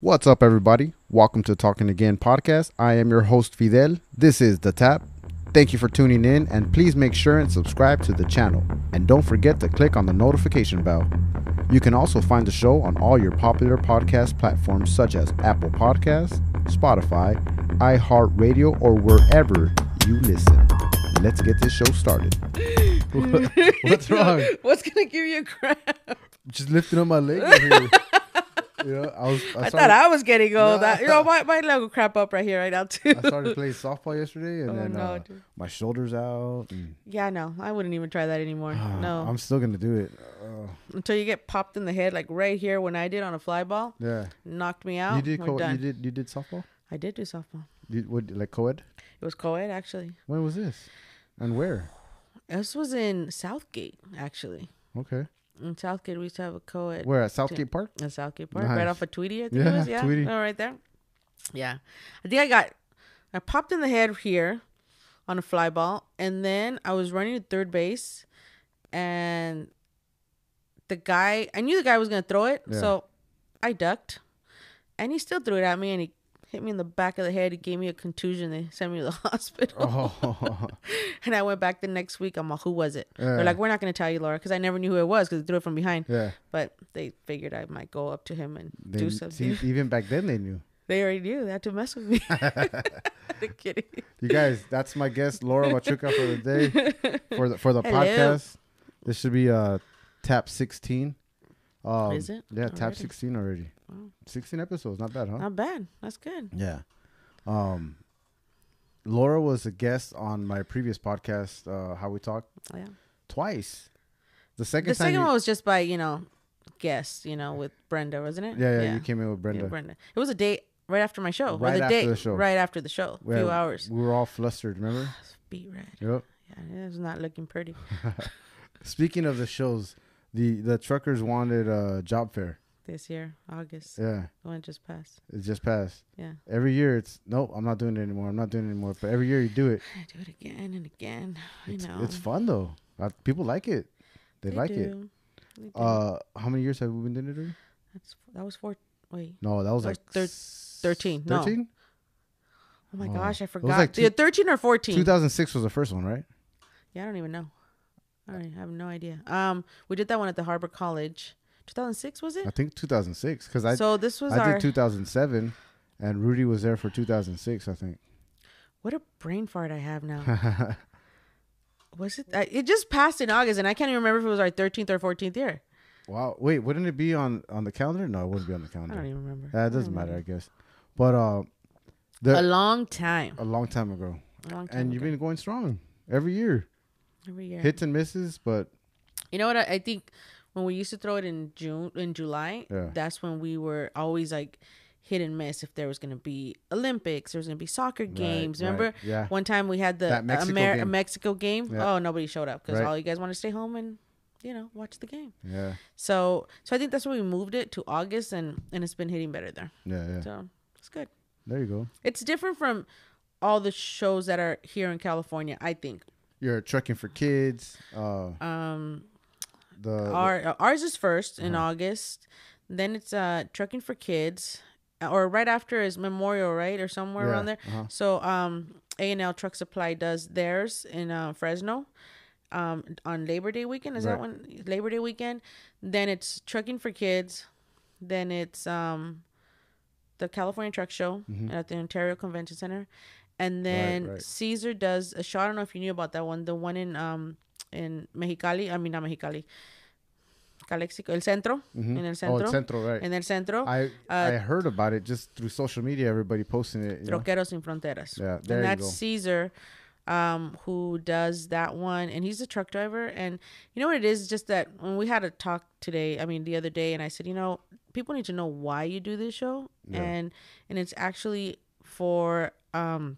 What's up, everybody? Welcome to Talking Again podcast. I am your host, Fidel. This is The Tap. Thank you for tuning in, and please make sure and subscribe to the channel. And don't forget to click on the notification bell. You can also find the show on all your popular podcast platforms such as Apple Podcasts, Spotify, iHeartRadio, or wherever you listen. Let's get this show started. What's wrong? What's gonna give you a cramp? Just lifting up my leg over here. You know, I was. I, I, thought I was getting old. No. I, you know, my my leg will crap up right here, right now too. I started playing softball yesterday, and Oh, then no, uh, my shoulders out. Yeah, no, I wouldn't even try that anymore. no, I'm still gonna do it. Uh, until you get popped in the head, like right here when I did on a fly ball, yeah, knocked me out. you did. Co- you did. You did softball. I did do softball. You what like co-ed? It was co-ed actually. When was this? And where? This was in Southgate actually. Okay. In Southgate, we used to have a co-ed. Where at Southgate Park? At Southgate Park, right off of Tweedy, I think Yeah, it was. Yeah. Oh, right there. Yeah, I think I got, I popped in the head here, on a fly ball, and then I was running to third base, and the guy, I knew the guy was gonna throw it, Yeah. so I ducked, and he still threw it at me, and he hit me in the back of the head. He gave me a contusion. They sent me to the hospital. Oh, And I went back the next week. I'm like, who was it? Yeah. They're like, we're not going to tell you, Laura, because I never knew who it was because they threw it from behind. yeah. But they figured I might go up to him and They, do something. see, even back then they knew. They already knew. They had to mess with me. Kidding. You guys, that's my guest, Laura Machuca, for the day for the for the Hello. podcast. This should be uh tap sixteen. Um, Is it? Yeah, tap Already? sixteen already. Wow. Sixteen episodes, not bad, huh? Not bad. That's good. Yeah. Um Laura was a guest on my previous podcast, uh How We Talk, Oh, yeah. twice. The second The time second you, one was just by, you know, guest, you know, with Brenda, wasn't it? yeah, yeah, you came in with Brenda. Yeah, Brenda. It was a date right after my show. or Right the after the show. Right after the show. A Yeah, few hours. We were all flustered, remember? Beat red. Yep. Yeah, it was not looking pretty. Speaking of the shows, the the truckers wanted a job fair. This year, August. Yeah. The one just passed. It just passed. Yeah. Every year it's nope, I'm not doing it anymore. I'm not doing it anymore. But every year you do it. I do it again and again. I It's, know. it's fun though. Uh, people like it. They, like it. They do. Uh, how many years have we been doing it? Already? That's that was four. Wait. No, that was That like was thir- s- 13. No. Oh my Oh. gosh, I was forgot. like Yeah, 13 or 14. 2006 was the first one, right? Yeah, I don't even know. I have no idea. Um, we did that one at the Harbor College. 2006 was it? I think 2006 because I so this was I our did 2007, and Rudy was there for 2006. I think. what a brain fart I have now. was it? I, it just passed in August, and I can't even remember if it was our 13th or 14th year. wow. Wait, wouldn't it be on on the calendar? No, it wouldn't be on the calendar. I don't even remember. It don't doesn't matter, I guess. But uh, A long time. a long time ago, A long time. and you've been going strong every year. Every year. Hits and misses, but You know what? I, I think when we used to throw it in June, in July, Yeah. that's when we were always like hit and miss. If there was going to be Olympics, there was going to be soccer games. right, Remember? yeah. One time we had the Mexico Amer- game. Mexico game. Yeah. Oh, nobody showed up because Right. all you guys want to stay home and you know watch the game. yeah, So, so I think that's why we moved it to August, and and it's been hitting better there. yeah, yeah. So it's good. There you go. It's different from all the shows that are here in California. I think. You're trucking for kids. Uh, Um, the Our ours is 1st in Uh-huh. August. Then it's uh trucking for kids, uh, or right after is Memorial, right, or somewhere Yeah, around there. uh-huh. So um, A and L Truck Supply does theirs in uh, Fresno, um, on Labor Day weekend. Is that Right. when Labor Day weekend? Then it's trucking for kids. Then it's um, the California Truck Show Mhm. at the Ontario Convention Center, and then right. Caesar does a show. I don't know if you knew about that one. The one in um in Mexicali. I mean not Mexicali. Calexico, el centro, Mhm. en el Oh, El centro, right? en el centro, I I uh, heard about it just through social media. Everybody posting it. Know? Troqueros sin Fronteras. Yeah, there and that's go. Caesar, um, who does that one, and he's a truck driver. And you know what it is? Just that when we had a talk today, I mean the other day, and I said, you know, people need to know why you do this show, Yeah. and and it's actually for um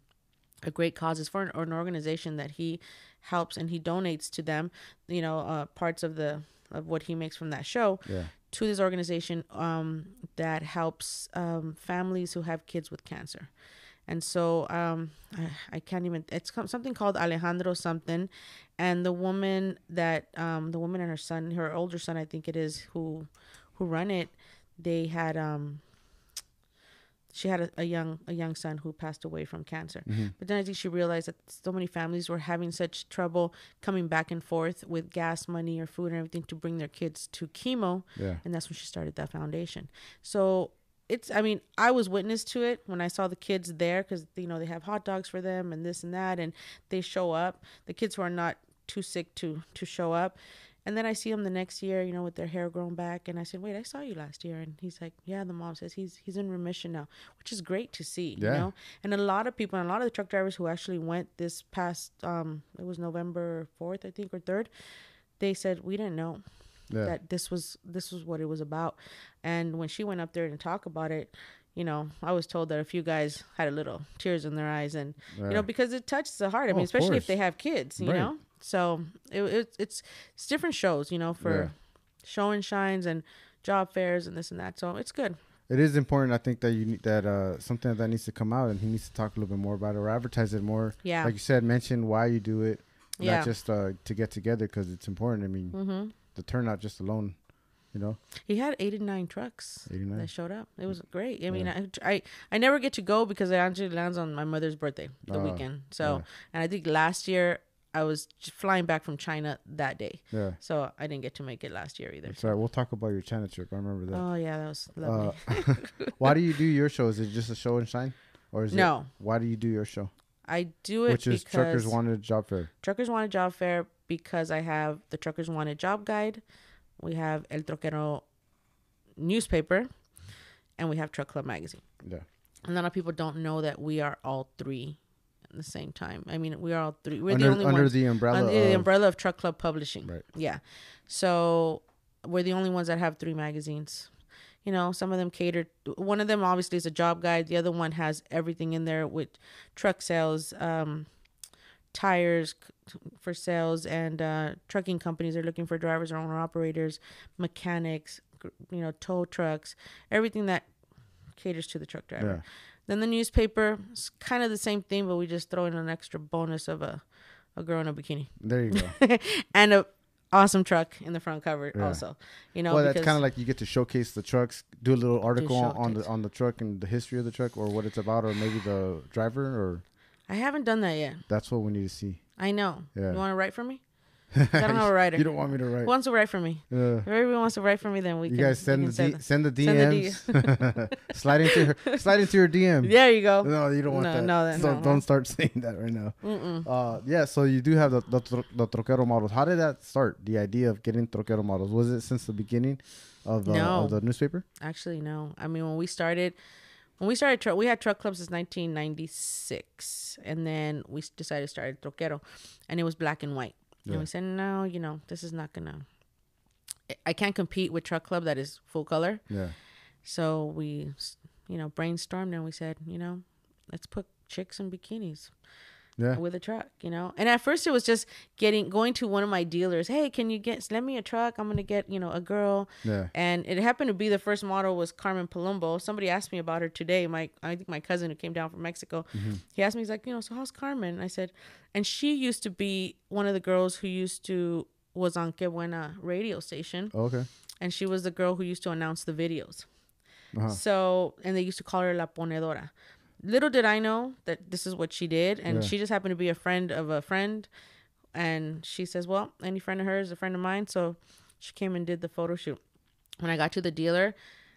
a great cause. It's for an, an organization that he helps and he donates to them. You know, uh, parts of the of what he makes from that show Yeah. to this organization um, that helps um, families who have kids with cancer. And so um, I, I can't even. It's something called Alejandro something, and the woman that um, the woman and her son, her older son, I think it is, who who run it. They had um, she had a, a young a young son who passed away from cancer. Mm-hmm. But then I think she realized that so many families were having such trouble coming back and forth with gas money or food and everything to bring their kids to chemo, Yeah. and that's when she started that foundation. So it's I mean I was witness to it when I saw the kids there because you know they have hot dogs for them and this and that and they show up the kids who are not too sick to to show up and then I see him the next year you know with their hair grown back. And I said wait I saw you last year. And he's like yeah the mom says he's he's in remission now which is great to see Yeah. you know? And a lot of people and a lot of the truck drivers who actually went this past um it was November 4th I think or 3rd they said we didn't know Yeah. that this was this was what it was about. And when she went up there and talk about it you know i was told that a few guys had a little tears in their eyes. And you know because it touches the heart. I Oh, mean especially if they have kids you Right. know so it, it it's it's different shows you know for Yeah. show and shines and job fairs and this and that so it's good It is important, I think, that you need that uh something that needs to come out, and he needs to talk a little bit more about it or advertise it more. yeah Like you said, mention why you do it, Yeah. not just uh to get together because it's important. I mean, mm-hmm. the turnout just alone, you know, he had 89 trucks eighty nine. that showed up it was great i mean Yeah. I, I i never get to go because it actually lands on my mother's birthday the Ah, weekend so yeah. and i think last year i was flying back from china that day Yeah, So I didn't get to make it last year either. Sorry. We'll talk about your China trip. I remember that. Oh yeah, that was lovely. Uh, why do you do your show? Is it just a show and shine, or is it? no, Why do you do your show? I do it Which is because Truckers Wanted Job Fair. Truckers Wanted Job Fair because I have the Truckers Wanted Job Guide, we have El Troquero newspaper, and we have Truck Club magazine. Yeah. A lot of people don't know that we are all three the same time. I mean, we are all three. We're under the only under ones the umbrella. under the of- umbrella of Truck Club Publishing. Right. Yeah. So we're the only ones that have three magazines. You know, some of them cater. One of them obviously is a job guide. The other one has everything in there with truck sales, um, tires for sales, and uh, trucking companies are looking for drivers or owner operators, mechanics, you know, tow trucks, everything that caters to the truck driver. Yeah. Then the newspaper is kind of the same thing, but we just throw in an extra bonus of a, a girl in a bikini There you go. and a awesome truck in the front cover Yeah. also. You know, well, that's kind of like you get to showcase the trucks, do a little article on, on the on the truck and the history of the truck or what it's about, or maybe the driver, or I haven't done that yet. that's what we need to see. I know. Yeah. You want to write for me? I don't have a writer. You don't want me to write. Who wants to write for me? Uh, If everyone wants to write for me, then we you can. guys send the, D, send the send the DMs. slide into her, slide into your DM. There you go. No, you don't want No, that. no, then so no, don't no. start saying that right now. Mm-mm. Uh, yeah. So you do have the the, the troquero models. How did that start? The idea of getting troquero models was it since the beginning of the No. of the newspaper? Actually, no. I mean, when we started, when we started, truck, we had truck clubs since 1996, and then we decided to start Troquero, and it was black and white. Yeah. And we said, no, you know, this is not gonna. I- I can't compete with truck club that is full color. Yeah. So we, you know, brainstormed and we said, you know, let's put chicks in bikinis Yeah. with a truck, you know. And at first it was just getting going to one of my dealers, hey, can you get lend me a truck? I'm gonna get, you know, a girl. Yeah. And it happened to be the first model was Carmen Palumbo. Somebody asked me about her today. My I think my cousin who came down from Mexico. He asked me, he's like, you know, so how's Carmen? And I said, and she used to be one of the girls who used to was on Que Buena radio station, Oh, okay. and she was the girl who used to announce the videos. Uh-huh. So, and they used to call her La Ponedora. Little did I know that this is what she did. And Yeah. she just happened to be a friend of a friend. And she says, Well, any friend of hers is a friend of mine. So she came and did the photo shoot. When I got to the dealer,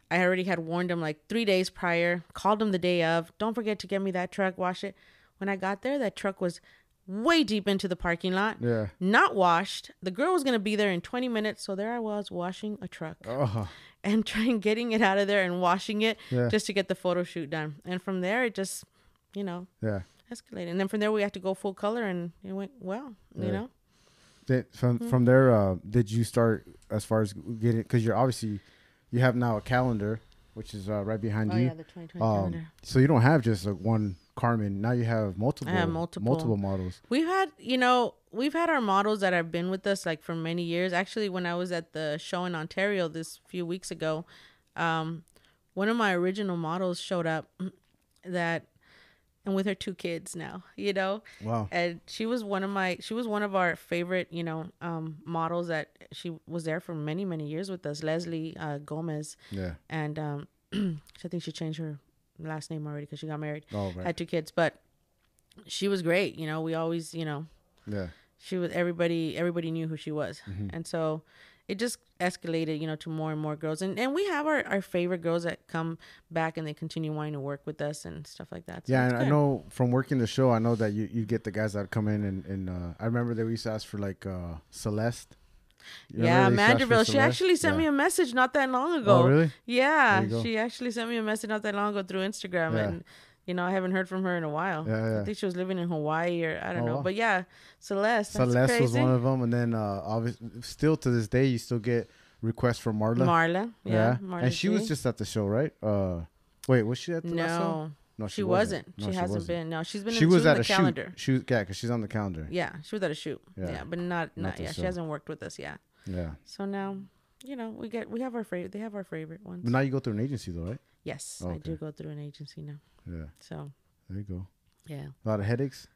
I already had warned him like three days prior, called him the day of, don't forget to get me that truck, wash it. When I got there, that truck was way deep into the parking lot, Yeah. not washed. The girl was going to be there in 20 minutes. So there I was washing a truck Oh. And trying getting it out of there and washing it Yeah. just to get the photo shoot done. And from there, it just, you know, Yeah. escalated. And then from there, we had to go full color, and it went well. Yeah. You know, Did, from Mm-hmm. from there, uh, did you start as far as getting? Because you're obviously you have now a calendar, which is uh, right behind oh you. yeah, the 2020 Um, calendar. so you don't have just like one Carmen. Now you have multiple. have multiple. multiple models. We've had, you know, we've had our models that have been with us like for many years. Actually, when I was at the show in Ontario this few weeks ago, um, one of my original models showed up that, and with her two kids now, you know, Wow. and she was one of my she was one of our favorite you know um models that she was there for many many years with us leslie uh gomez Yeah. and um i think she changed her last name already because she got married, Oh, right. had two kids, but she was great. You know, we always, you know, yeah. she was everybody. Everybody knew who she was, Mm-hmm. and so it just escalated, you know, to more and more girls. And and we have our our favorite girls that come back and they continue wanting to work with us and stuff like that. So Yeah, and I know from working the show, I know that you, you get the guys that come in and, and uh, I remember they used to ask for like uh, Celeste. You Yeah, remember they used to ask for Mandeville. She actually sent Yeah. me a message not that long ago. Oh, really? Yeah, There you go. she actually sent me a message not that long ago through Instagram, Yeah. and you know I haven't heard from her in a while. Yeah, yeah. I think she was living in Hawaii or I don't Oh, know, wow. but yeah, Celeste. Celeste was one of them, and then uh, obviously, still to this day, you still get requests from Marla. Marla. Yeah, Marla and she was just at the show, right? Uh, wait, was she at the last show? No, No, she wasn't. No, She hasn't wasn't. been. No, she's been. She in, was in at the a calendar. shoot. She was, yeah, because she's on the calendar. Yeah, she was at a shoot. Yeah. Yeah, but not Not not yeah. She hasn't worked with us yet. Yeah, So now, you know, we get we have our favorite. They have our favorite ones. but now you go through an agency though, right? yes, Oh, I do go through an agency now. Yeah, So there you go. yeah. A lot of headaches.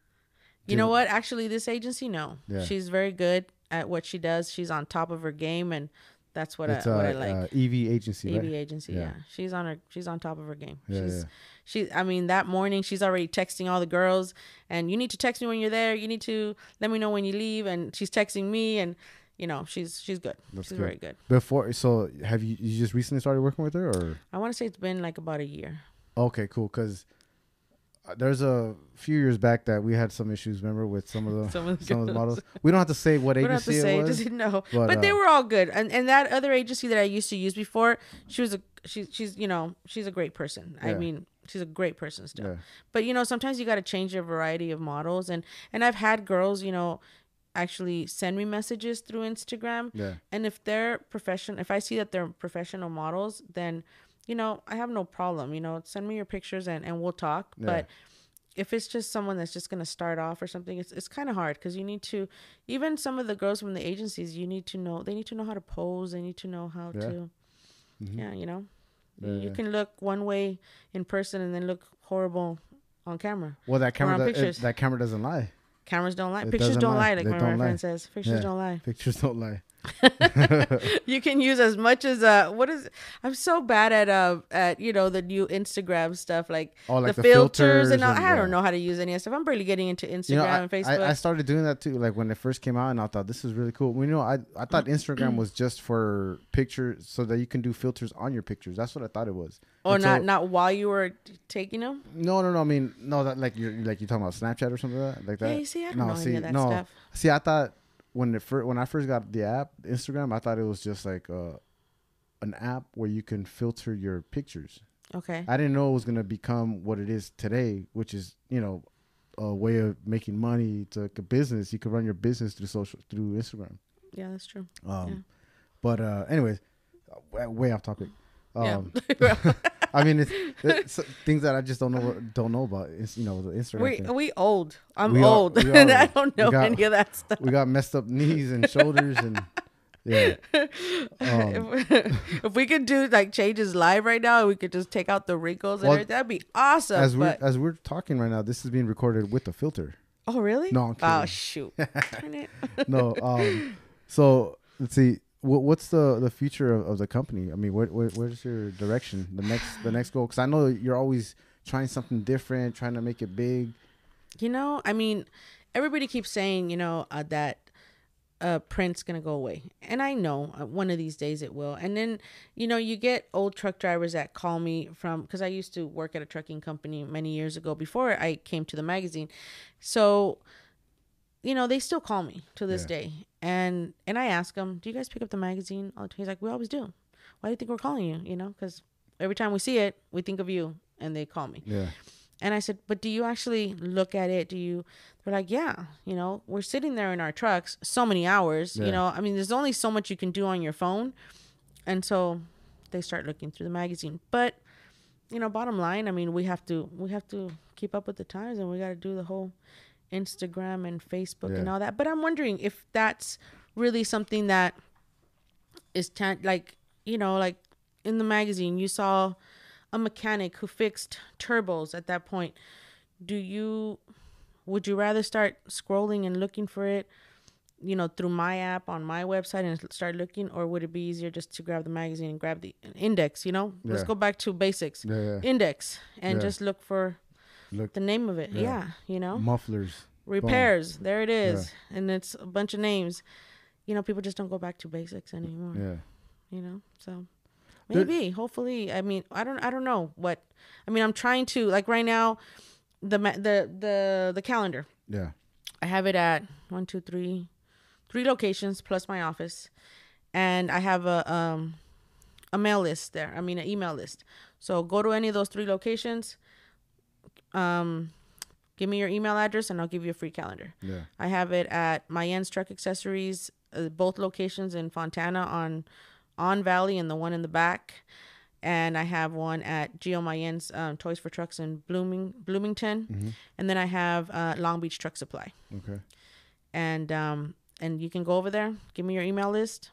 You know what? Actually, this agency, no. Yeah. She's very good at what she does. She's on top of her game, and that's what I uh, what I like. uh, EV agency, EV right? agency, Yeah. yeah. She's on her. She's on top of her game. Yeah, she's yeah. She. I mean, that morning she's already texting all the girls, and you need to text me when you're there. You need to let me know when you leave, and she's texting me, and you know she's she's good. That's she's good. very good. Before, so have you you just recently started working with her, or I want to say it's been like about a year. okay, cool? Because there's a few years back that we had some issues. Remember with some of the Some of the some of the models. We don't have to say what We don't have to agency say it was. no. but, But, they uh, were all good. And and that other agency that I used to use before, she was a she's she's you know she's a great person. I mean she's a great person still. Yeah. But you know sometimes you got to change your variety of models and and I've had girls you know actually send me messages through Instagram Yeah, and if they're professional if I see that they're professional models then you know I have no problem you know send me your pictures and and we'll talk Yeah. but if it's just someone that's just going to start off or something it's, it's kind of hard because you need to even some of the girls from the agencies you need to know they need to know how to pose they need to know how Yeah. to Mhm. yeah you know You can look one way in person and then look horrible on camera Well, that camera that, it- that camera doesn't lie. cameras don't lie It pictures don't lie. lie, like my, my friend says pictures Yeah. don't lie Pictures don't lie. you can use as much as uh what is i'm so bad at uh at you know the new instagram stuff like, Oh, like the, the filters, filters and all, and, i don't know how to use any of that stuff i'm barely getting into instagram You know, I, and facebook I, I started doing that too. Like when it first came out, and I thought this is really cool. Well, you know, I I thought Instagram was just for pictures, so that you can do filters on your pictures. That's what I thought it was. or Until- not not while you were taking them No, no, no. I mean, no. That like you're like you talking about Snapchat or something like that. Like that. yeah you see i don't no, know see, any of that no. stuff See, I thought when it fir- when I first got the app, Instagram, I thought it was just like uh, an app where you can filter your pictures. okay I didn't know it was gonna become what it is today, which is you know a way of making money to like a business. You can run your business through social through Instagram. yeah that's true Um, Yeah. But uh, anyways, uh, way, way off topic. Um, yeah I mean, it's, it's things that I just don't know don't know about. It's you know the Instagram. we thing. we old i'm We old we and are i don't know got- any of that stuff we got messed up knees and shoulders and yeah. Um, if, if we could do like changes live right now, we could just take out the wrinkles and Well, everything. That'd be awesome. as we're as we're talking right now, this is being recorded with a filter. oh really? No, I'm Oh shoot! Darn it. no. Um. So let's see. What, what's the the future of, of the company? I mean, where, where where's your direction? The next the next goal? Because I know you're always trying something different, trying to make it big. You know, I mean, everybody keeps saying, you know, uh, that uh, print's gonna go away, and I know uh, one of these days it will. And then, you know, you get old truck drivers that call me from because I used to work at a trucking company many years ago before I came to the magazine, so you know they still call me to this Yeah. day, and and I ask them, do you guys pick up the magazine? all the time?" He's like, we always do. Why do you think we're calling you? You know, because every time we see it, we think of you, and they call me. Yeah. And I said, but do you actually look at it? Do you? They're like, yeah. You know, we're sitting there in our trucks so many hours. Yeah. You know, I mean, there's only so much you can do on your phone, and so they start looking through the magazine. But you know, bottom line, I mean, we have to we have to keep up with the times, and we got to do the whole Instagram and Facebook and all that. But I'm wondering if that's really something that is tan- like you know, like in the magazine, you saw a mechanic who fixed turbos at that point. Do you would you rather start scrolling and looking for it you know, through my app on my website and start looking, or would it be easier just to grab the magazine and grab the index? You know, let's go back to basics. Yeah, yeah. Index and Yeah. just look for Look, the name of it. Yeah. Yeah, you know, mufflers. repairs. There it is, and it's a bunch of names. You know, people just don't go back to basics anymore. Yeah. You know, so There- maybe, hopefully, I mean, I don't, I don't know what. I mean, I'm trying to like right now, the the the the calendar. Yeah. I have it at one, two, three, three locations plus my office, and I have a um a mail list there. I mean, an email list. So go to any of those three locations. Um, give me your email address, and I'll give you a free calendar. Yeah. I have it at Mayen's Truck Accessories, uh, both locations in Fontana on on Valley and the one in the back. And I have one at Geo Mayen's um, Toys for Trucks in Blooming Bloomington, and then I have uh, Long Beach Truck Supply. Okay. And um, and you can go over there, give me your email list.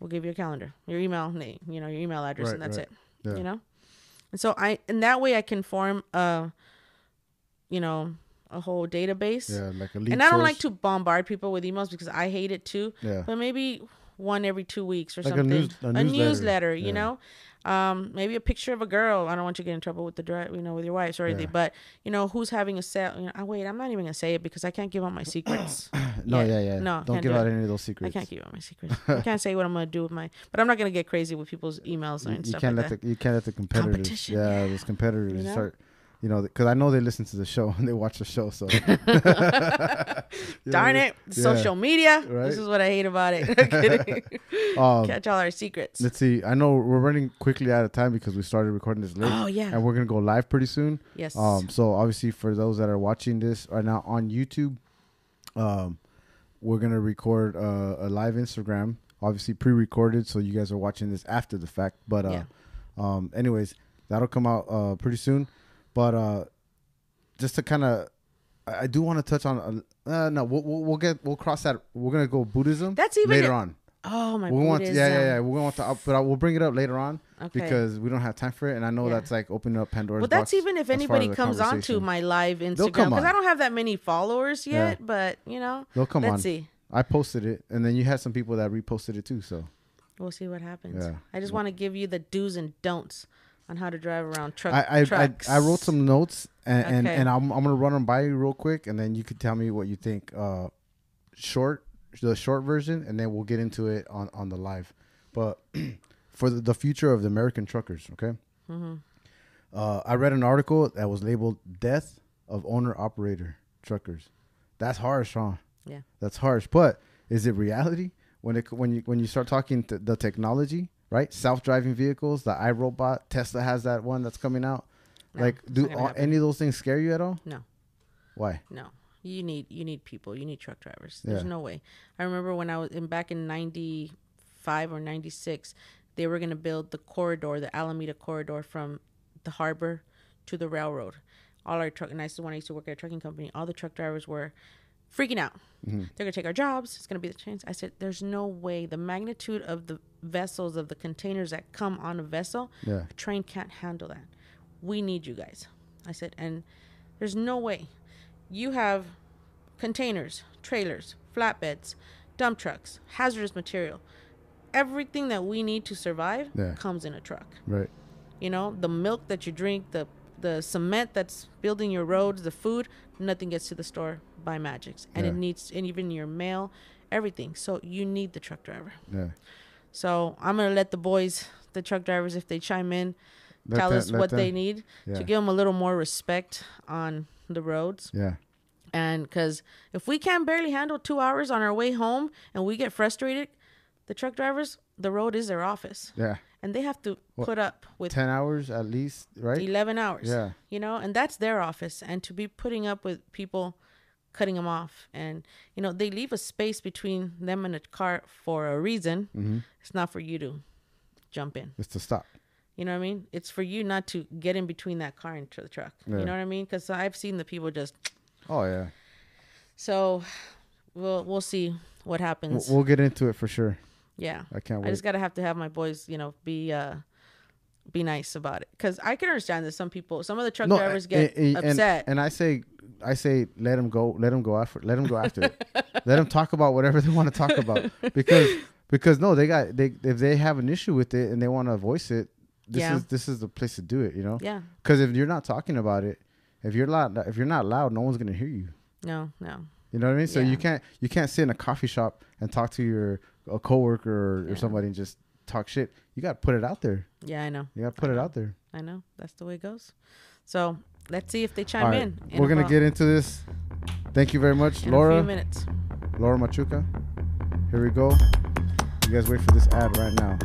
We'll give you a calendar, your email name, you know, your email address, Right, and that's right. it. Yeah. You know, and so I and that way I can form a, you know, a whole database Yeah, like a and I don't source. like to bombard people with emails because I hate it too. Yeah. But maybe one every two weeks or Like a something. news- a newsletter. newsletter, you know. Um, maybe a picture of a girl. I don't want you to get in trouble with the drive, you know, with your wife or anything. Yeah. But you know, who's having a sale? You know, oh, wait, I'm not even gonna say it because I can't give out my secrets. No, Yeah. yeah, yeah. No, Don't give do out it. any of those secrets. I can't give out my secrets. I can't say what I'm gonna do with my. But I'm not gonna get crazy with people's emails You, and you stuff can't like let that. the you can't let the competitors. Competition, Yeah, those competitors You know? start. You know, because I know they listen to the show and they watch the show. So Darn it, mean? social media. Right? This is what I hate about it. Um, Catch all our secrets. let's see. I know we're running quickly out of time because we started recording this late, Oh yeah. and we're gonna go live pretty soon. yes. Um, so obviously for those that are watching this right now on YouTube, um, we're gonna record uh, a live Instagram, obviously pre-recorded, so you guys are watching this after the fact. But uh, Yeah. um, anyways, that'll come out uh pretty soon. But uh, just to kind of, I, I do want to touch on. Uh, uh, no, we'll, we'll we'll get we'll cross that. We're gonna go Buddhism. That's even later on. oh my. God. We want to, yeah, yeah, yeah. We're gonna want to, but I, we'll bring it up later on Okay. because we don't have time for it, and I know Yeah. that's like opening up Pandora's well, that's even if anybody comes onto conversation. my live Instagram because. I don't have that many followers Yeah. yet. But you know, They'll come let's on. see. I posted it, and then you had some people that reposted it too. So We'll see what happens. Yeah. I just want to give you the do's and don'ts on how to drive around truck I I, I trucks. I wrote some notes, and and, Okay. and I'm I'm gonna run them by you real quick, and then you could tell me what you think. Uh, short, the short version, and then we'll get into it on on the live. But for the, the future of the American truckers, okay. Mm-hmm. Uh, I read an article that was labeled "Death of Owner Operator Truckers." That's harsh, huh? Yeah. That's harsh. But is it reality when it when you when you start talking to the technology, right? Self-driving vehicles, the iRobot, Tesla has that one that's coming out. No, like, do all, any of those things scare you at all? No. Why? No. You need you need people. You need truck drivers. There's Yeah. no way. I remember when I was in back in '95 or '96, they were gonna build the corridor, the Alameda corridor from the harbor to the railroad. All our truck, and I used to when I used to work at a trucking company, all the truck drivers were freaking out. Mm-hmm. They're gonna take our jobs. It's gonna be the chance. I said, "There's no way. The magnitude of the vessels of the containers that come on a vessel, Yeah. a train can't handle that. We need you guys." I said, and there's no way. You have containers, trailers, flatbeds, dump trucks, hazardous material. Everything that we need to survive Yeah. comes in a truck. Right. You know, the milk that you drink, the the cement that's building your roads, the food, nothing gets to the store by magics. And it needs and even your mail, everything. So you need the truck driver. Yeah. So I'm gonna let the boys, the truck drivers, if they chime in, Let tell that- us what them- they need Yeah. to give them a little more respect on the roads. Yeah. And because if we can't barely handle two hours on our way home and we get frustrated, the truck drivers, the road is their office. Yeah. And they have to Well, put up with Ten hours at least, right? 11 hours. Yeah. You know, and that's their office. And to be putting up with people cutting them off. And, you know, they leave a space between them and a car for a reason. Mm-hmm. It's not for you to jump in. It's to stop. You know what I mean? It's for you not to get in between that car and the truck. Yeah. You know what I mean? Because I've seen the people just. Oh yeah. So we'll we'll see what We'll, happens. we'll get into it for sure. Yeah. I can't Wait. I just gotta have to have my boys, you know, be uh be nice about it. Because I can understand that some people, some of the truck drivers get a- a- and- upset. And, I say, I say let them go. Let them go after. Let them go after it. Let them talk about whatever they want to talk about because because no, they got they if they have an issue with it and they want to voice it, this Yeah. is this is the place to do it. You know, Yeah. because if you're not talking about it, if you're loud, if you're not loud, no one's gonna hear you. No, no. You know what I mean? So Yeah. you can't you can't sit in a coffee shop and talk to your a coworker or, or somebody and just talk shit. You got to put it out there. Yeah, I know. You got to put it out there. I know. That's the way it goes. So let's see if they chime right, in. in we're gonna get into this. Thank you very much, in a Laura. few minutes. Laura Machuca. Here we go. You guys wait for this ad right now.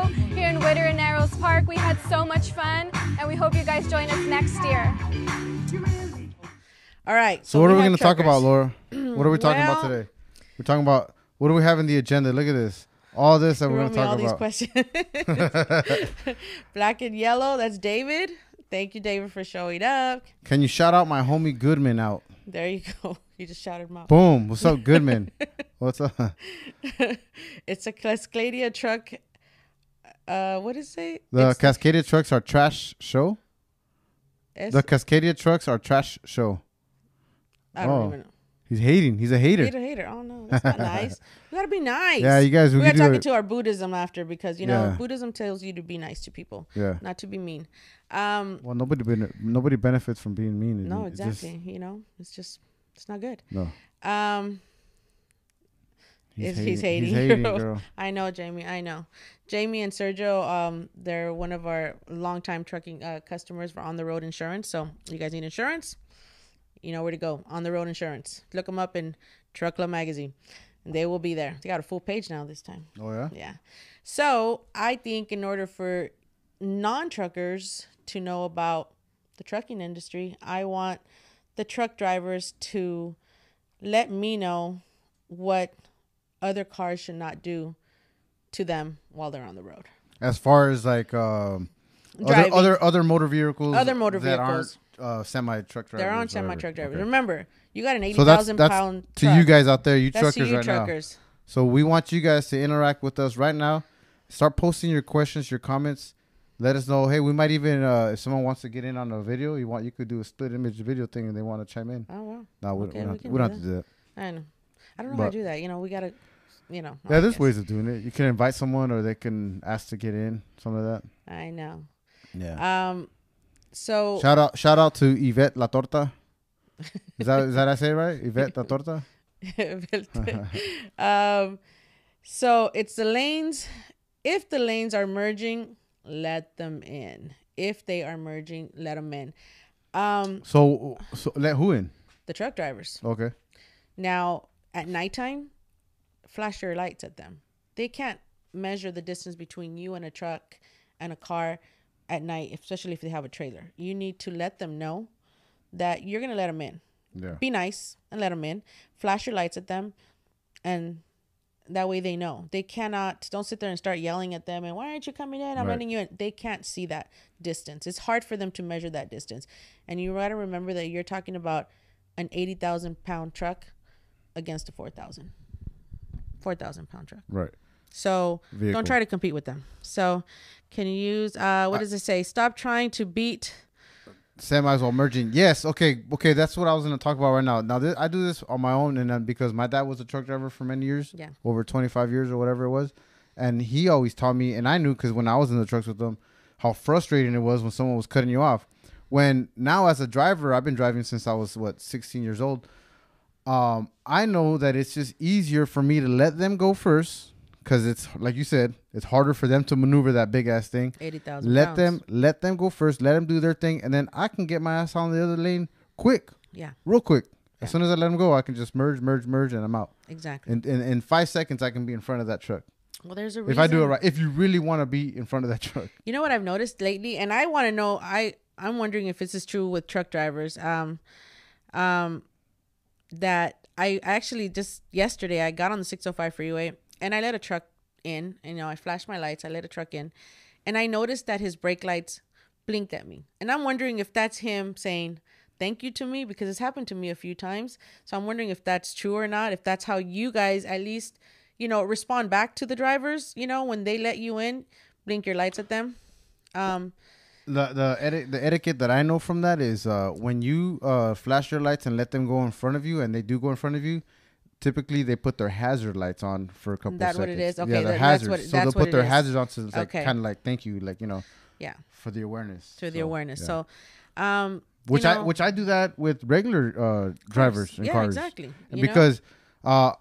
Show here in Whittier and Narrows Park. We had so much fun and we hope you guys join us next year. All right. So, what are we going to talk about. Laura? What are we talking about today? We're talking about what do we have in the agenda? Look at this. All this that we're going to me all talk these about. questions. Black and yellow. That's David. Thank you, David, for showing up. Can you shout out my homie Goodman out? There you go. You just shouted him out. Boom. What's up, Goodman? What's up? it's a Cascadia truck. Uh, what is it? The It's Cascadia trucks are trash show. The Cascadia trucks are trash show. I don't oh. even know. He's hating. He's a hater. Hater, hater. Oh no, that's not nice. We gotta be nice. Yeah, you guys. We we gotta talk into our Buddhism after because you know Yeah. Buddhism tells you to be nice to people, Yeah. not to be mean. Um, Well, nobody bene- nobody benefits from being mean. no, It just- exactly. you know, it's just it's not good. no. Um, He's hating. he's hating, hating, girl. girl. I know, Jamie. I know. Jamie and Sergio, um, they're one of our longtime trucking uh, customers for On the Road Insurance. So, you guys need insurance? You know where to go. On the Road Insurance. Look them up in Truck Club Magazine. They will be there. They got a full page now this time. Oh yeah. Yeah. So, I think in order for non truckers to know about the trucking industry, I want the truck drivers to let me know what other cars should not do to them while they're on the road. As far as like um, other, other other motor vehicles, Other motor that vehicles. aren't uh, semi truck drivers. They're on semi truck drivers. Okay. Remember, you got an eighty So that's thousand that's pound to truck. you guys out there, you That's truckers to you right now. truckers. So we want you guys to interact with us right now. Start posting your questions, your comments. Let us know. Hey, we might even uh, if someone wants to get in on a video, you want you could do a split image video thing, and they want to chime in. Oh wow! No, we, Okay, we don't, we we do don't have to do that. I know. I don't know how to do that. You know, we gotta, you know. Yeah, there's ways of doing it. You can invite someone, or they can ask to get in. Some of that. I know. Yeah. Um, so Shout out! Shout out to Yvette La Torta. Is that is that I say right? Yvette La Torta. um, so it's the lanes. If the lanes are merging, let them in. If they are merging, let them in. Um, So so let who in? the truck drivers. Okay. Now, at nighttime, flash your lights at them. They can't measure the distance between you and a truck and a car at night, especially if they have a trailer. You need to let them know that you're going to let them in. Yeah. Be nice and let them in. Flash your lights at them, and that way they know. They cannot, don't sit there and start yelling at them and why aren't you coming in? I'm Right. letting you in. They can't see that distance. It's hard for them to measure that distance. And you got to remember that you're talking about an 80,000 pound truck against a 4,000. 4,000 pound truck. Right. So Vehicle. don't try to compete with them. So can you use, uh, what does it say? Stop trying to beat. Semis while merging. Yes. Okay. Okay. That's what I was going to talk about right now. Now this, I do this on my own, and then because my dad was a truck driver for many years, Yeah. over 25 years or whatever it was, and he always taught me, and I knew because when I was in the trucks with him, how frustrating it was when someone was cutting you off. When now as a driver, I've been driving since I was what 16 years old. Um, I know that it's just easier for me to let them go first because it's like you said, it's harder for them to maneuver that big ass thing. Eighty thousand. Let them let them go first. Let them do their thing, and then I can get my ass on the other lane quick, Yeah, real quick. Yeah. As soon as I let them go, I can just merge, merge, merge, and I'm out. exactly. In in, in five seconds, I can be in front of that truck. well, there's a reason. If I do it right, if you really want to be in front of that truck, You know what I've noticed lately, and I want to know. I I'm wondering if this is true with truck drivers. Um, um, that I actually just yesterday I got on the 605 freeway and I let a truck in. You know, I flashed my lights. I let a truck in, and I noticed that his brake lights blinked at me, and I'm wondering if that's him saying thank you to me because it's happened to me a few times. So I'm wondering if that's true or not. If that's how you guys at least you know respond back to the drivers. You know when they let you in, blink your lights at them. Um, the the eti- the etiquette that I know from that is uh, when you uh, flash your lights and let them go in front of you, and they do go in front of you. Typically, they put their hazard lights on for a couple. That what seconds. it is? Okay, yeah, their that's hazards. what- so they'll put their is. hazards on, so it's like Okay. kind of like thank you, like you know, yeah, for the awareness. to the awareness. yeah. So, um, you which I which I do that with regular uh, drivers in yeah, cars. exactly. you know? because uh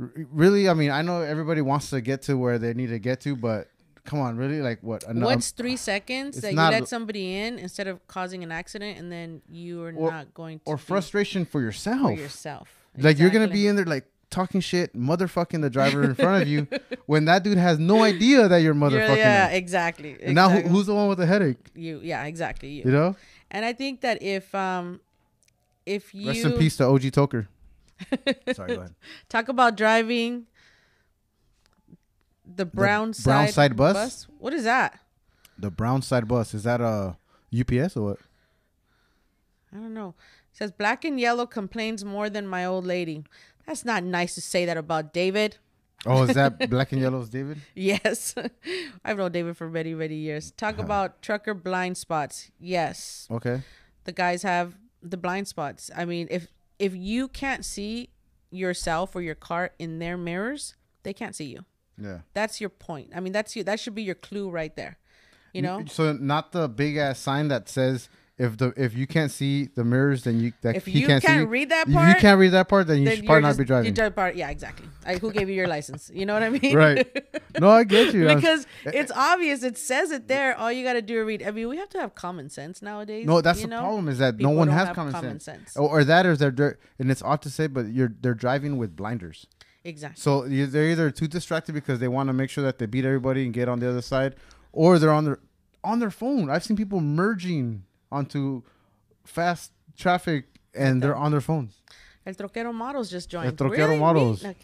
r- really i mean i know everybody wants to get to where they need to get to but come on really like what What's three seconds that you not- let somebody in instead of causing an accident, and then you are Or- not going to or frustration for for yourself yourself? like you're gonna be in there like talking shit motherfucking the driver in front of you when that dude has no idea that you're You're- motherfucking yeah, him. exactly. and now who, who's the one with the headache you? Yeah, exactly. You. you know And I think that if um, if you rest in peace to og toker sorry go ahead talk about driving the brown side brown side bus? what is that? the brown side bus is that uh, a ups or what I don't know. It says black and yellow complains more than my old lady. That's not nice to say that about David. oh is that black and yellow's david Yes. I've known David for many, many years. Talk uh-huh. about trucker blind spots. Yes. okay The guys have the blind spots. I mean, if if you can't see yourself or your car in their mirrors, they can't see you. Yeah That's your point. I mean, that's you that should be your clue right there. You know? So not the big ass sign that says if the if you can't see the mirrors, then you that If he you can't, can't see. read that if you can't read that part, then you then should probably not be you driving. drive part, yeah, exactly. I, who gave you your license? You know what I mean? Right. No, I get you. Because eh, eh, it's obvious. It says it there. All you got to do is read. I mean, we have to have common sense nowadays. no, that's you the know? problem is that no one has common, common sense. sense. Or, or that is they're and it's odd to say, but you're they're driving with blinders. Exactly. So they're either too distracted because they want to make sure that they beat everybody and get on the other side, or they're on their on their phone. I've seen people merging onto fast traffic and they're on their phones. El Troquero Models just joined. El Troquero Really? Models. No,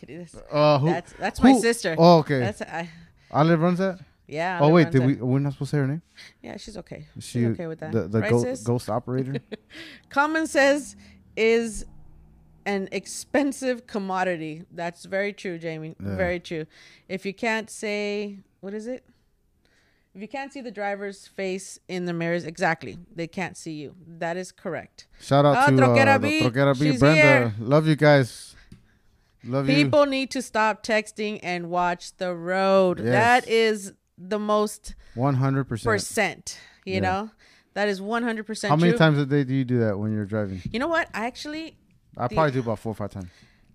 Uh, who? that's, that's my sister. Oh, okay. That's I, Olive runs that. yeah. Oh wait, did we? We're not supposed to say her name. Yeah, she's okay. She, She's okay with that. The, the right, go- ghost operator. Common sense is an expensive commodity. That's very true, Jamie. Yeah. Very true. If you can't say what is it? If you can't see the driver's face in the mirrors, exactly, they can't see you. That is correct. Shout out Ah, to Troquera uh, B. Troquera B. She's Brenda. here. Love you guys. Love you. People need to stop texting and watch the road. Yes. That is the most. One hundred percent. percent. You Yeah. know, that is one hundred percent. How many true. times a day do you do that when you're driving? You know what? I actually I probably do about four or five times.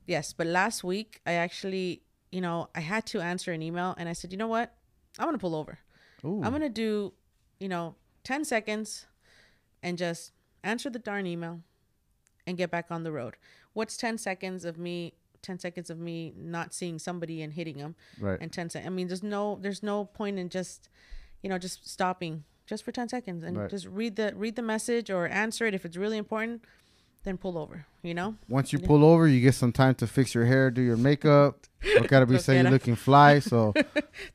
Yes, but last week I actually, you know, I had to answer an email and I said, you know what? I'm gonna pull over. Ooh. I'm gonna do, you know, ten seconds and just answer the darn email and get back on the road. What's ten seconds of me? Ten seconds of me not seeing somebody and hitting them, right. and ten seconds. I mean, there's no, there's no point in just, you know, just stopping just for ten seconds and Right. just read the read the message or answer it if it's really important. Then pull over. You know. Once you pull over, you get some time to fix your hair, do your makeup. Look gotta be saying you're looking fly, so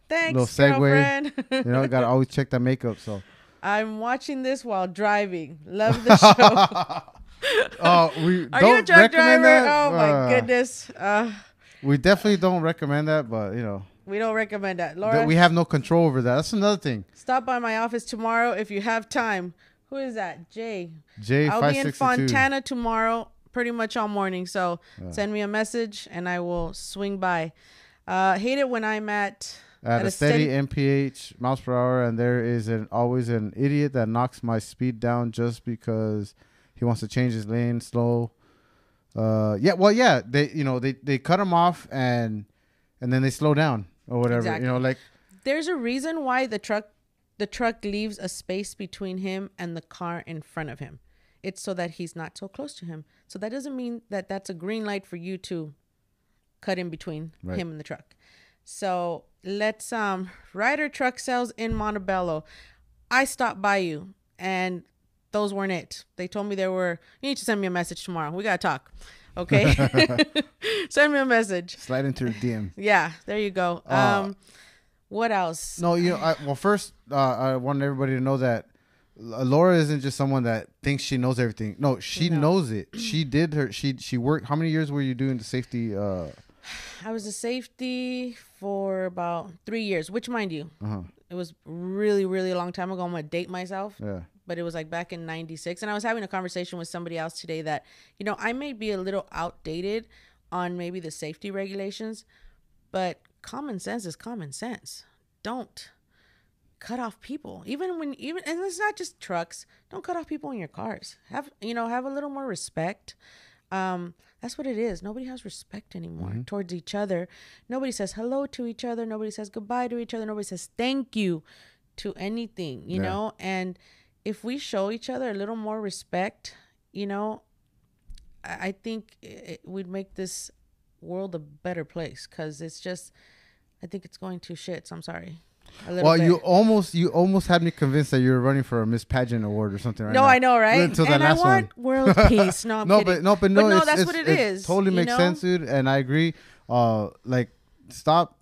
Thanks, Little segue. you know gotta always check that makeup. So I'm watching this while driving. Love the show. oh, we Are don't you a recommend driver? that. Oh my Uh, goodness. Uh, We definitely don't recommend that, but you know we don't recommend that. that Laura, we have no control over that. That's another thing. stop by my office tomorrow if you have time. Who is that? Jay. Jay. I'll be in. Fontana tomorrow, pretty much all morning. So send me a message and I will swing by. Uh, hate it when I'm at at, At a, a steady, steady- mph miles per hour, and there is an always an idiot that knocks my speed down just because he wants to change his lane slow. Uh, yeah, well, yeah, they you know they they cut him off and and then they slow down or whatever. Exactly. You know, like There's a reason why the truck the truck leaves a space between him and the car in front of him. It's so that he's not so close to him. So that doesn't mean that that's a green light for you to cut in between Right. him and the truck. So let's um Ryder truck sales in Montebello. I stopped by you and those weren't it. They told me there were you need to send me a message tomorrow. We gotta talk. Okay. send me a message. slide into your DM. Yeah, there you go. Uh, Um what else? No, you know, I, well, first, uh, I want everybody to know that Laura isn't just someone that thinks she knows everything. No, she No. knows it. She did her. She she worked. How many years were you doing the safety? Uh, I was a safety for about three years, which, mind you, uh-huh. it was really, really a long time ago. I'm gonna date myself, Yeah. but it was like back in '96. And I was having a conversation with somebody else today that, you know, I may be a little outdated on maybe the safety regulations, but common sense is common sense. Don't cut off people, even when even, and it's not just trucks. Don't cut off people in your cars. Have you know, have a little more respect. Um, that's what it is. Nobody has respect anymore towards each other. Nobody says hello to each other. Nobody says goodbye to each other. Nobody says thank you to anything, you Yeah. know? And if we show each other a little more respect, you know, I, I think it, we'd make this world a better place because it's just, I think it's going to shit. So i'm sorry. Well, bit. you almost you almost had me convinced that you were running for a Miss Pageant award or something. Right no, now. I know, right? Until and I last want one. world peace. No, no, but no, but no, no, it's, that's what it it is, Totally makes know? sense, dude. And I agree. Uh, like stop,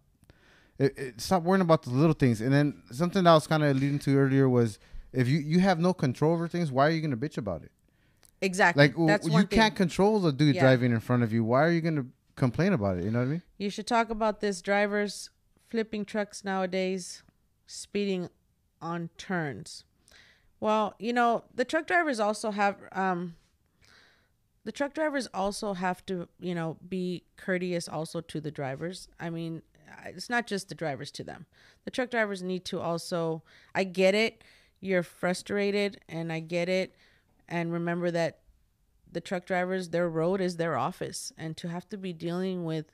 it, it, stop worrying about the little things. And then something that I was kind of alluding to earlier was if you you have no control over things, why are you gonna bitch about it? Exactly. Like that's you can't control the dude Yeah. driving in front of you. Why are you gonna complain about it? You know what I mean? You should talk about this drivers flipping trucks nowadays, speeding on turns. Well, you know, the truck drivers also have um the truck drivers also have to, you know, be courteous also to the drivers. I mean, it's not just the drivers to them. The truck drivers need to also I get it. You're frustrated and I get it. And remember that the truck drivers, their road is their office. And to have to be dealing with,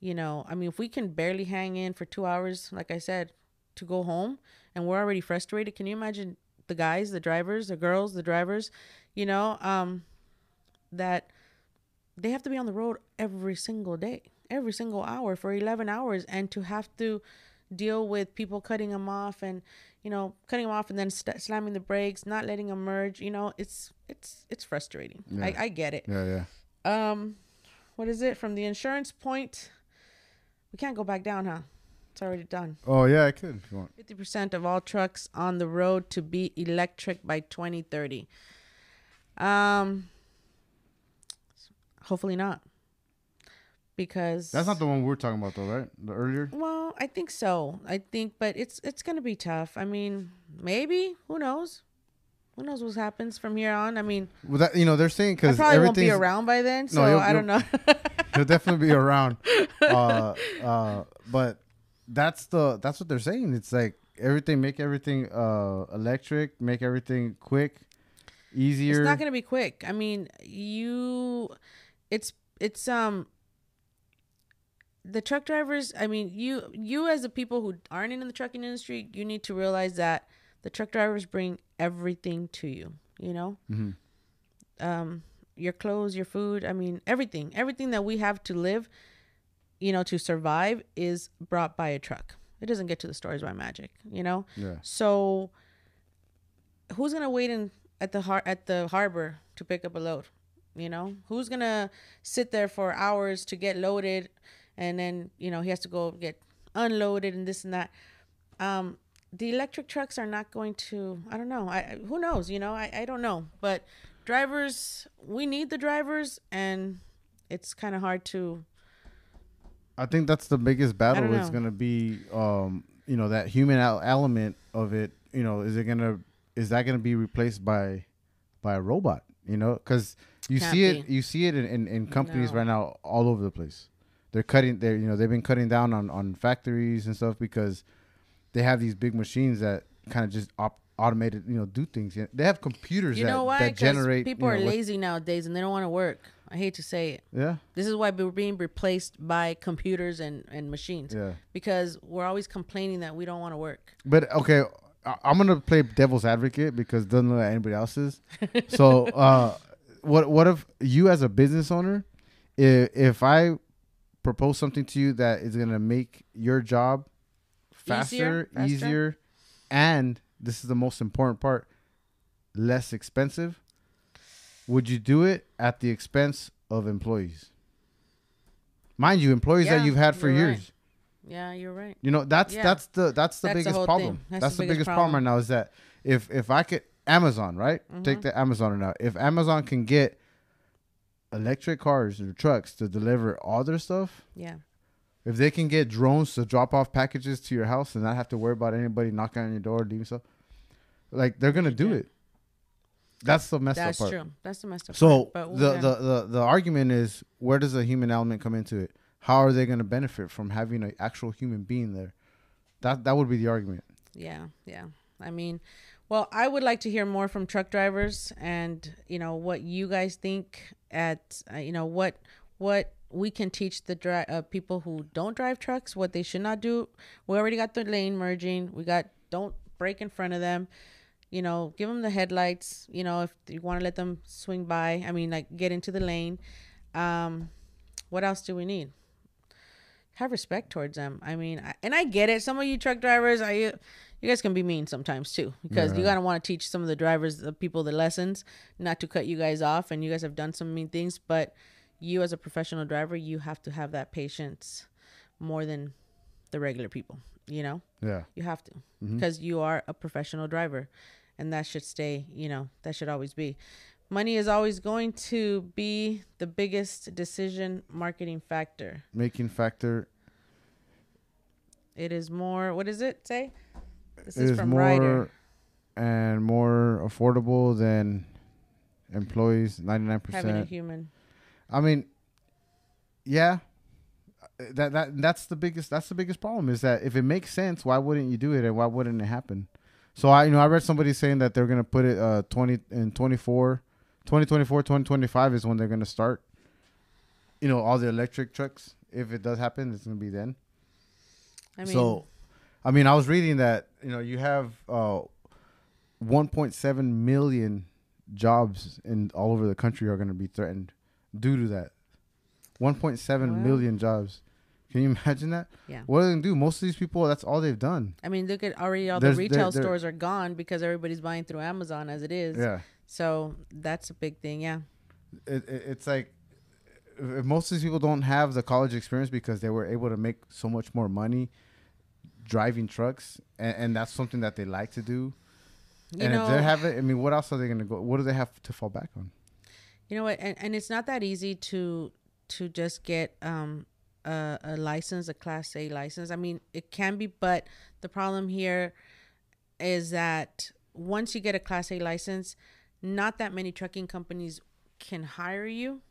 you know, I mean, if we can barely hang in for two hours, like I said, to go home and we're already frustrated, can you imagine the guys, the drivers, the girls, the drivers, you know, um, that they have to be on the road every single day, every single hour for 11 hours, and to have to deal with people cutting them off and you know cutting them off and then st- slamming the brakes, not letting them merge. You know, it's it's it's frustrating. I, Yeah. I get it. Yeah, yeah. Um, what is it from the insurance point? We can't go back down, huh? It's already done. Oh yeah, I could if you want. Fifty percent of all trucks on the road to be electric by 2030. Um, hopefully not, because That's not the one we were talking about though, right? The earlier. Well, I think so. I think, but it's it's gonna be tough. I mean, maybe who knows? Who knows what happens from here on? I mean, Well, that you know they're saying because probably won't be around by then, so you'll- I don't know. he'll definitely be around. Uh, uh, but that's the that's what they're saying. It's like everything, make everything uh electric, make everything quick, easier. It's not gonna be quick. I mean, you, it's it's um. The truck drivers. I mean, you you as the people who aren't in the trucking industry, you need to realize that the truck drivers bring everything to you. You know, Mhm. um, your clothes, your food. I mean, everything, everything that we have to live, you know, to survive is brought by a truck. It doesn't get to the stores by magic. You know. yeah, So, who's gonna wait in at the har- at the harbor to pick up a load? You know, who's gonna sit there for hours to get loaded, and then you know he has to go get unloaded and this and that. Um, the electric trucks are not going to. I don't know. I who knows? You know, I I don't know. But drivers, we need the drivers, and it's kind of hard to. I think that's the biggest battle. don't Is gonna be um you know that human element of it. You know, is it gonna is that gonna be replaced by by a robot? You know, because you Can't see it you see it in in, in companies No. right now all over the place. they're cutting. They're you know they've been cutting down on on factories and stuff because they have these big machines that kind of just op- automated you know do things. They have computers You that, know why? that generate. people you are know, what- lazy nowadays and they don't want to work. I hate to say it. Yeah, This is why we're being replaced by computers and, and machines yeah. because we're always complaining that we don't want to work. But okay, I- I'm gonna play devil's advocate because doesn't look like anybody else's. so, uh, what what if you as a business owner, if, if I propose something to you that is gonna make your job faster, Easier? Easier, and this is the most important part, less expensive, would you do it at the expense of employees? Mind you, employees that you've had for years. right. Yeah, you're right. You know, that's Yeah. that's the that's the That's biggest whole problem. That's That's, the the biggest biggest problem. problem. right now is that if if I could Amazon, right? Mm-hmm. Take the Amazon now. If Amazon can get electric cars or trucks to deliver all their stuff, Yeah. If they can get drones to drop off packages to your house and not have to worry about anybody knocking on your door, leaving stuff, like they're gonna do Yeah. it. That's the messed That's up part. That's true. That's the messed up So part. But the, the, the the argument is where does the human element come into it? How are they going to benefit from having an actual human being there? That that would be the argument. Yeah, yeah. I mean, well, I would like to hear more from truck drivers and, you know, what you guys think at uh, you know, what what we can teach the dri- uh, people who don't drive trucks what they should not do. We already got the lane merging. We got don't brake in front of them. You know, give them the headlights, you know, if you want to let them swing by. I mean, like get into the lane. Um what else do we need? have respect towards them. I mean, I, and I get it. Some of you truck drivers, I you You guys can be mean sometimes too, because you gotta want to teach some of the drivers, the people, the lessons, not to cut you guys off. And you guys have done some mean things, but you as a professional driver, you have to have that patience more than the regular people. You know, Yeah. you have to mm-hmm. because you are a professional driver, and that should stay. You know, that should always be. Money is always going to be the biggest decision marketing factor. Making factor It is more. What does it say? This is is from more Ryder. and more affordable than employees. 99%. Having a human. I mean, yeah. That that that's the biggest that's the biggest problem is that if it makes sense, why wouldn't you do it and why wouldn't it happen? So I you know I read somebody saying that they're gonna put it uh twenty in 24, 2024, 2025 is when they're gonna start. You know all the electric trucks. If it does happen, it's gonna be then. I mean, so, I mean, I was reading that you know you have uh, 1.7 million jobs in all over the country are going to be threatened due to that. 1.7 million Wow. jobs. Can you imagine that? Yeah. What are they going to do? Most of these people, that's all they've done. I mean, look at already all There's- the retail there- stores are gone because everybody's buying through Amazon as it is. Yeah. So that's a big thing. Yeah. It, it, it's like most of these people don't have the college experience because they were able to make so much more money driving trucks, and, and that's something that they like to do. You and know, if they have it, I mean, what else are they going to go? What do they have to fall back on? You know what? And, and it's not that easy to to just get um a, a license, a Class A license. I mean, it can be, but the problem here is that once you get a Class A license, not that many trucking companies can hire you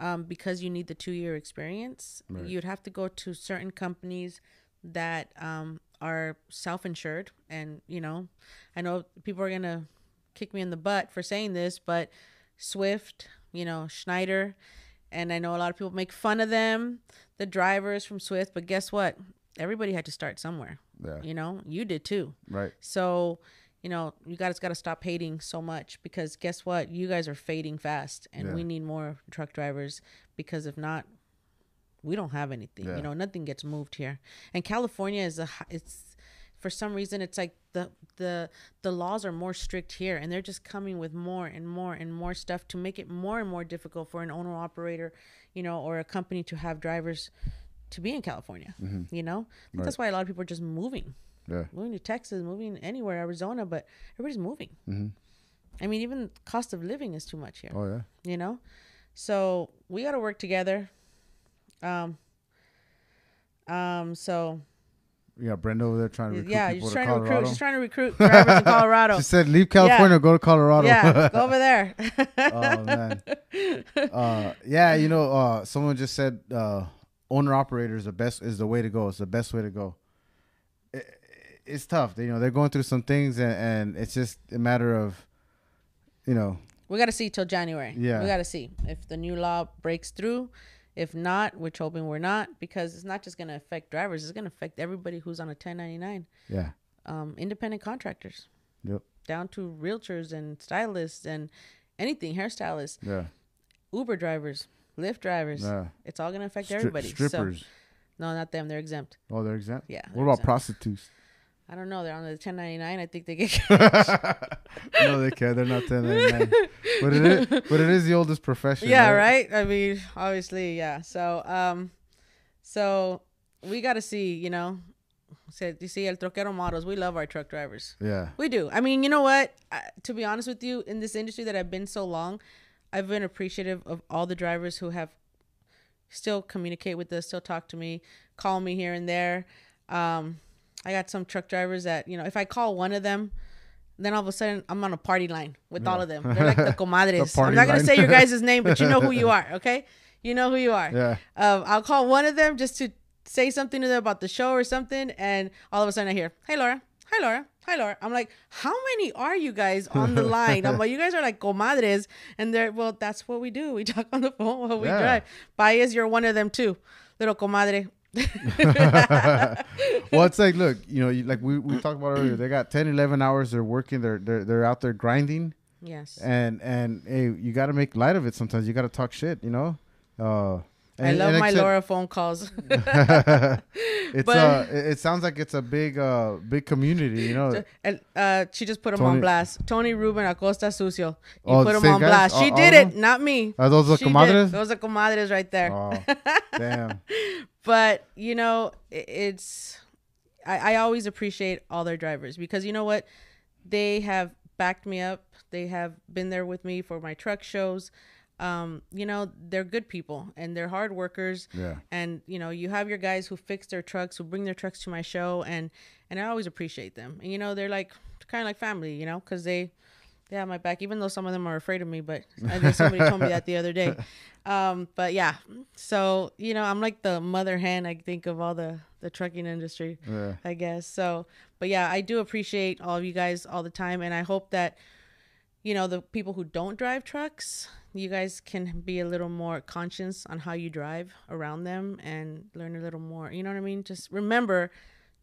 um, because you need the two year experience. Right. You'd have to go to certain companies that um, are self insured. And, you know, I know people are going to kick me in the butt for saying this, but Swift, you know, Schneider, and I know a lot of people make fun of them, the drivers from Swift, but guess what? Everybody had to start somewhere. Yeah. You know, you did too. Right. So, you know, you guys got to stop hating so much because guess what? You guys are fading fast and Yeah. we need more truck drivers because if not, we don't have anything. Yeah. You know, nothing gets moved here. And California is a it's for some reason it's like the the the laws are more strict here and they're just coming with more and more and more stuff to make it more and more difficult for an owner operator, you know, or a company to have drivers to be in California, you know? Right. That's why a lot of people are just moving Yeah. moving to Texas, moving anywhere, Arizona, but everybody's moving. Mhm. I mean, even cost of living is too much here, Oh yeah. you know? So we got to work together. Um, um, so Got Brenda over there trying to recruit yeah, people she's to trying to recruit. She's trying to recruit drivers in Colorado. She said, "Leave California, go to Colorado." yeah, go over there. oh man. Uh, yeah, you know, uh, someone just said uh, owner operators the best is the way to go. It's the best way to go. It, it's tough. You know, they're going through some things, and, and it's just a matter of, you know, We got to see till January. Yeah. We got to see if the new law breaks through. If not, which hoping we're not, because it's not just going to affect drivers. It's going to affect everybody who's on a 1099. yeah, Um, independent contractors, yep, down to realtors and stylists and anything, hairstylists, yeah, Uber drivers, Lyft drivers. yeah. It's all going to affect Stri- everybody. So- strippers. no, not them. They're exempt. oh, they're exempt. Yeah. What about exempt. prostitutes? I don't know. They're on the 1099. I think they get. no, they can't. They're not 1099. but it is. But it is the oldest profession. yeah, right. I mean, obviously, yeah. So, um, so we got to see. You know, said you see el troquero models. We love our truck drivers. Yeah. We do. I mean, you know what? I, to be honest with you, in this industry that I've been so long, I've been appreciative of all the drivers who have still communicate with us, still talk to me, call me here and there. Um, I got some truck drivers that you know, if I call one of them, then all of a sudden I'm on a party line with all of them. They're like the comadres. I'm not gonna line. say your guys' name, but you know who you are. Okay, you know who you are. Yeah. Um, I'll call one of them just to say something to them about the show or something, and all of a sudden I hear, "Hey Laura, hi Laura, hi Laura." I'm like, "How many are you guys on the line?" I'm like, "You guys are like comadres," and they're well, that's what we do. We talk on the phone while we Yeah. drive. Bias, you're one of them too, little comadre. well, it's like, look, you know, you, like we, we talked about earlier, they got 10, 11 hours. They're working. They're they're they're out there grinding, Yes, and and hey, you got to make light of it. Sometimes you got to talk shit. You know. Uh, I love and my except- Laura phone calls. it's But- uh, it, sounds like it's a big uh big community. You know. And, uh, she just put him Tony- on blast. Tony Ruben Acosta Sucio. You Oh, put him on guys? blast. She All- did it, not me. Are those the She did. comadres? Those are comadres right there. Oh, damn. but you know it's I, I always appreciate all their drivers because you know what they have backed me up they have been there with me for my truck shows um you know they're good people and they're hard workers Yeah. and you know you have your guys who fix their trucks who bring their trucks to my show and and i always appreciate them and you know they're like kind of like family you know because they they have my back even though some of them are afraid of me but i think somebody told me that the other day um but yeah so you know i'm like the mother hen i think of all the the trucking industry Yeah. I guess. So, but yeah, I do appreciate all of you guys all the time. And I hope that, you know, the people who don't drive trucks, you guys can be a little more conscious on how you drive around them and learn a little more. You know what I mean? Just remember,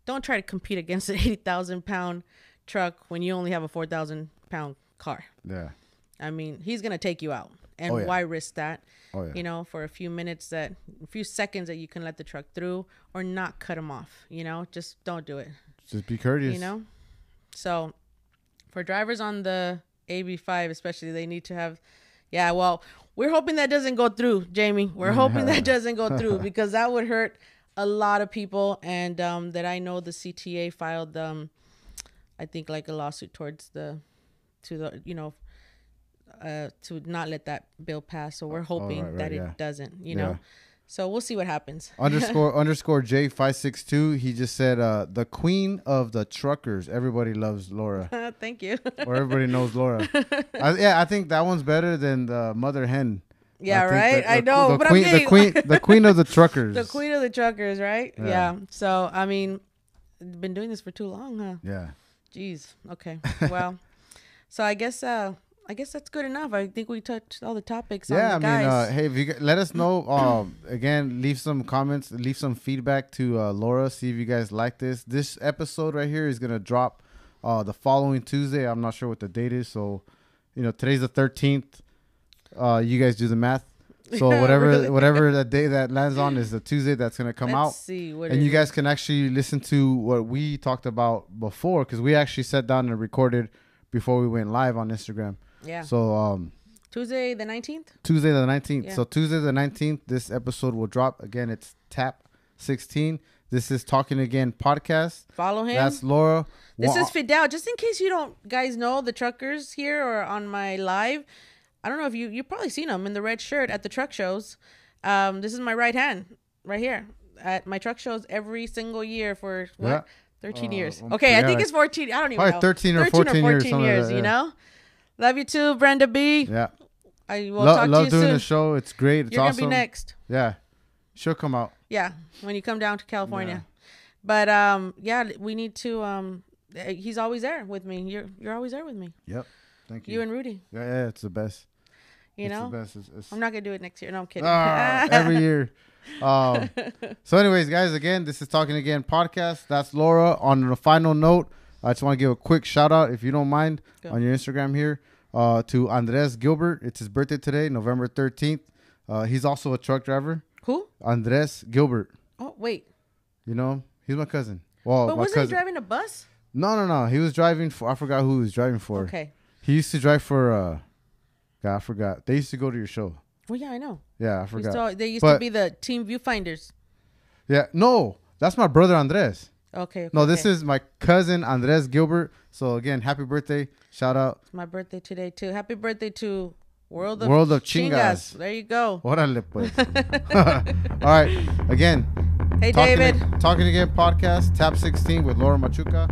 don't try to compete against an 80,000 pound truck when you only have a 4,000 pound car. Yeah. I mean, he's going to take you out. And Oh, yeah. why risk that? Oh yeah. you know, for a few minutes that, a few seconds that you can let the truck through or not cut him off, you know, just don't do it, Just be courteous. you know? So for drivers on the AB5, especially, they need to have, yeah, well, we're hoping that doesn't go through, Jamie. We're hoping that doesn't go through because that would hurt a lot of people. And um, that I know the CTA filed, um, I think, like a lawsuit towards the, to the, you know, uh, to not let that bill pass. So we're hoping Oh, right, right, that yeah. it doesn't, you Yeah. know. So we'll see what happens. underscore underscore J five six two. He just said, uh, "The queen of the truckers." Everybody loves Laura, Thank you. or everybody knows Laura. I, yeah, I think that one's better than the mother hen. yeah, think right. the- I the- know, the but queen, I'm getting the queen, the queen of the truckers. the queen of the truckers, right? Yeah. Yeah. So I mean, been doing this for too long, huh? Yeah, Jeez. Okay. Well, so I guess uh I guess that's good enough. I think we touched all the topics. yeah. I the mean, uh, hey, if you let us know. Um, again, leave some comments, leave some feedback to uh, Laura. See if you guys like this. This episode right here is gonna drop uh, the following Tuesday. I'm not sure what the date is, so you know today's the 13th. Uh, you guys do the math. So whatever really. whatever that day that lands on is the Tuesday that's gonna come Let's out. see what and you guys is. can actually listen to what we talked about before because we actually sat down and recorded before we went live on Instagram. Yeah. So um, Tuesday the 19th? Tuesday the nineteenth. Yeah. So Tuesday the nineteenth, this episode will drop. Again, it's Tap sixteen. This is Talking Again podcast. Follow him. That's Laura. This is Fidel. Just in case you don't guys know the truckers here or on my live. I don't know if you you probably seen him in the red shirt at the truck shows. Um, this is my right hand right here at my truck shows every single year for what? Yeah. 13 Uh, years. um, Okay, yeah, I think it's 14. I don't even Probably know. 13 or 14 years, something like years, that, you know? Love you too, Brenda B. yeah. I will Lo- talk love to you doing soon. the show. It's great. It's You're awesome. going to be next. Yeah. She'll come out. Yeah, when you come down to California. But um, yeah, we need to. Um, uh, he's always there with me. You're you're always there with me. Yep. Thank you. You and Rudy. yeah, yeah, it's the best. You it's know. the best. It's, it's, I'm not gonna do it next year. No, I'm kidding. Ah, every year. Um, so, anyways, guys, again, this is Talking Again podcast. That's Laura. On a final note, I just want to give a quick shout out, if you don't mind, on your Instagram here uh, to Andres Gilbert. It's his birthday today, November 13th. Uh, he's also a truck driver. Who? Andres Gilbert. Oh wait, You know, him? he's my cousin. Well, but wasn't cousin. he driving a bus? no, no, no. He was driving for. I forgot who he was driving for. Okay. He used to drive for. uh God, I forgot. They used to go to your show. Well, yeah, I know. Yeah, I forgot. still- they used But- to be the team viewfinders. Yeah, no, that's my brother Andres. Okay. No, this okay. is my cousin Andres Gilbert. So again, happy birthday! Shout out. It's my birthday today too. Happy birthday to World of World of Chingas. There you go. Órale, pues. All right, again, Hey talking, David. talking again podcast, Tap 16 with Laura Machuca.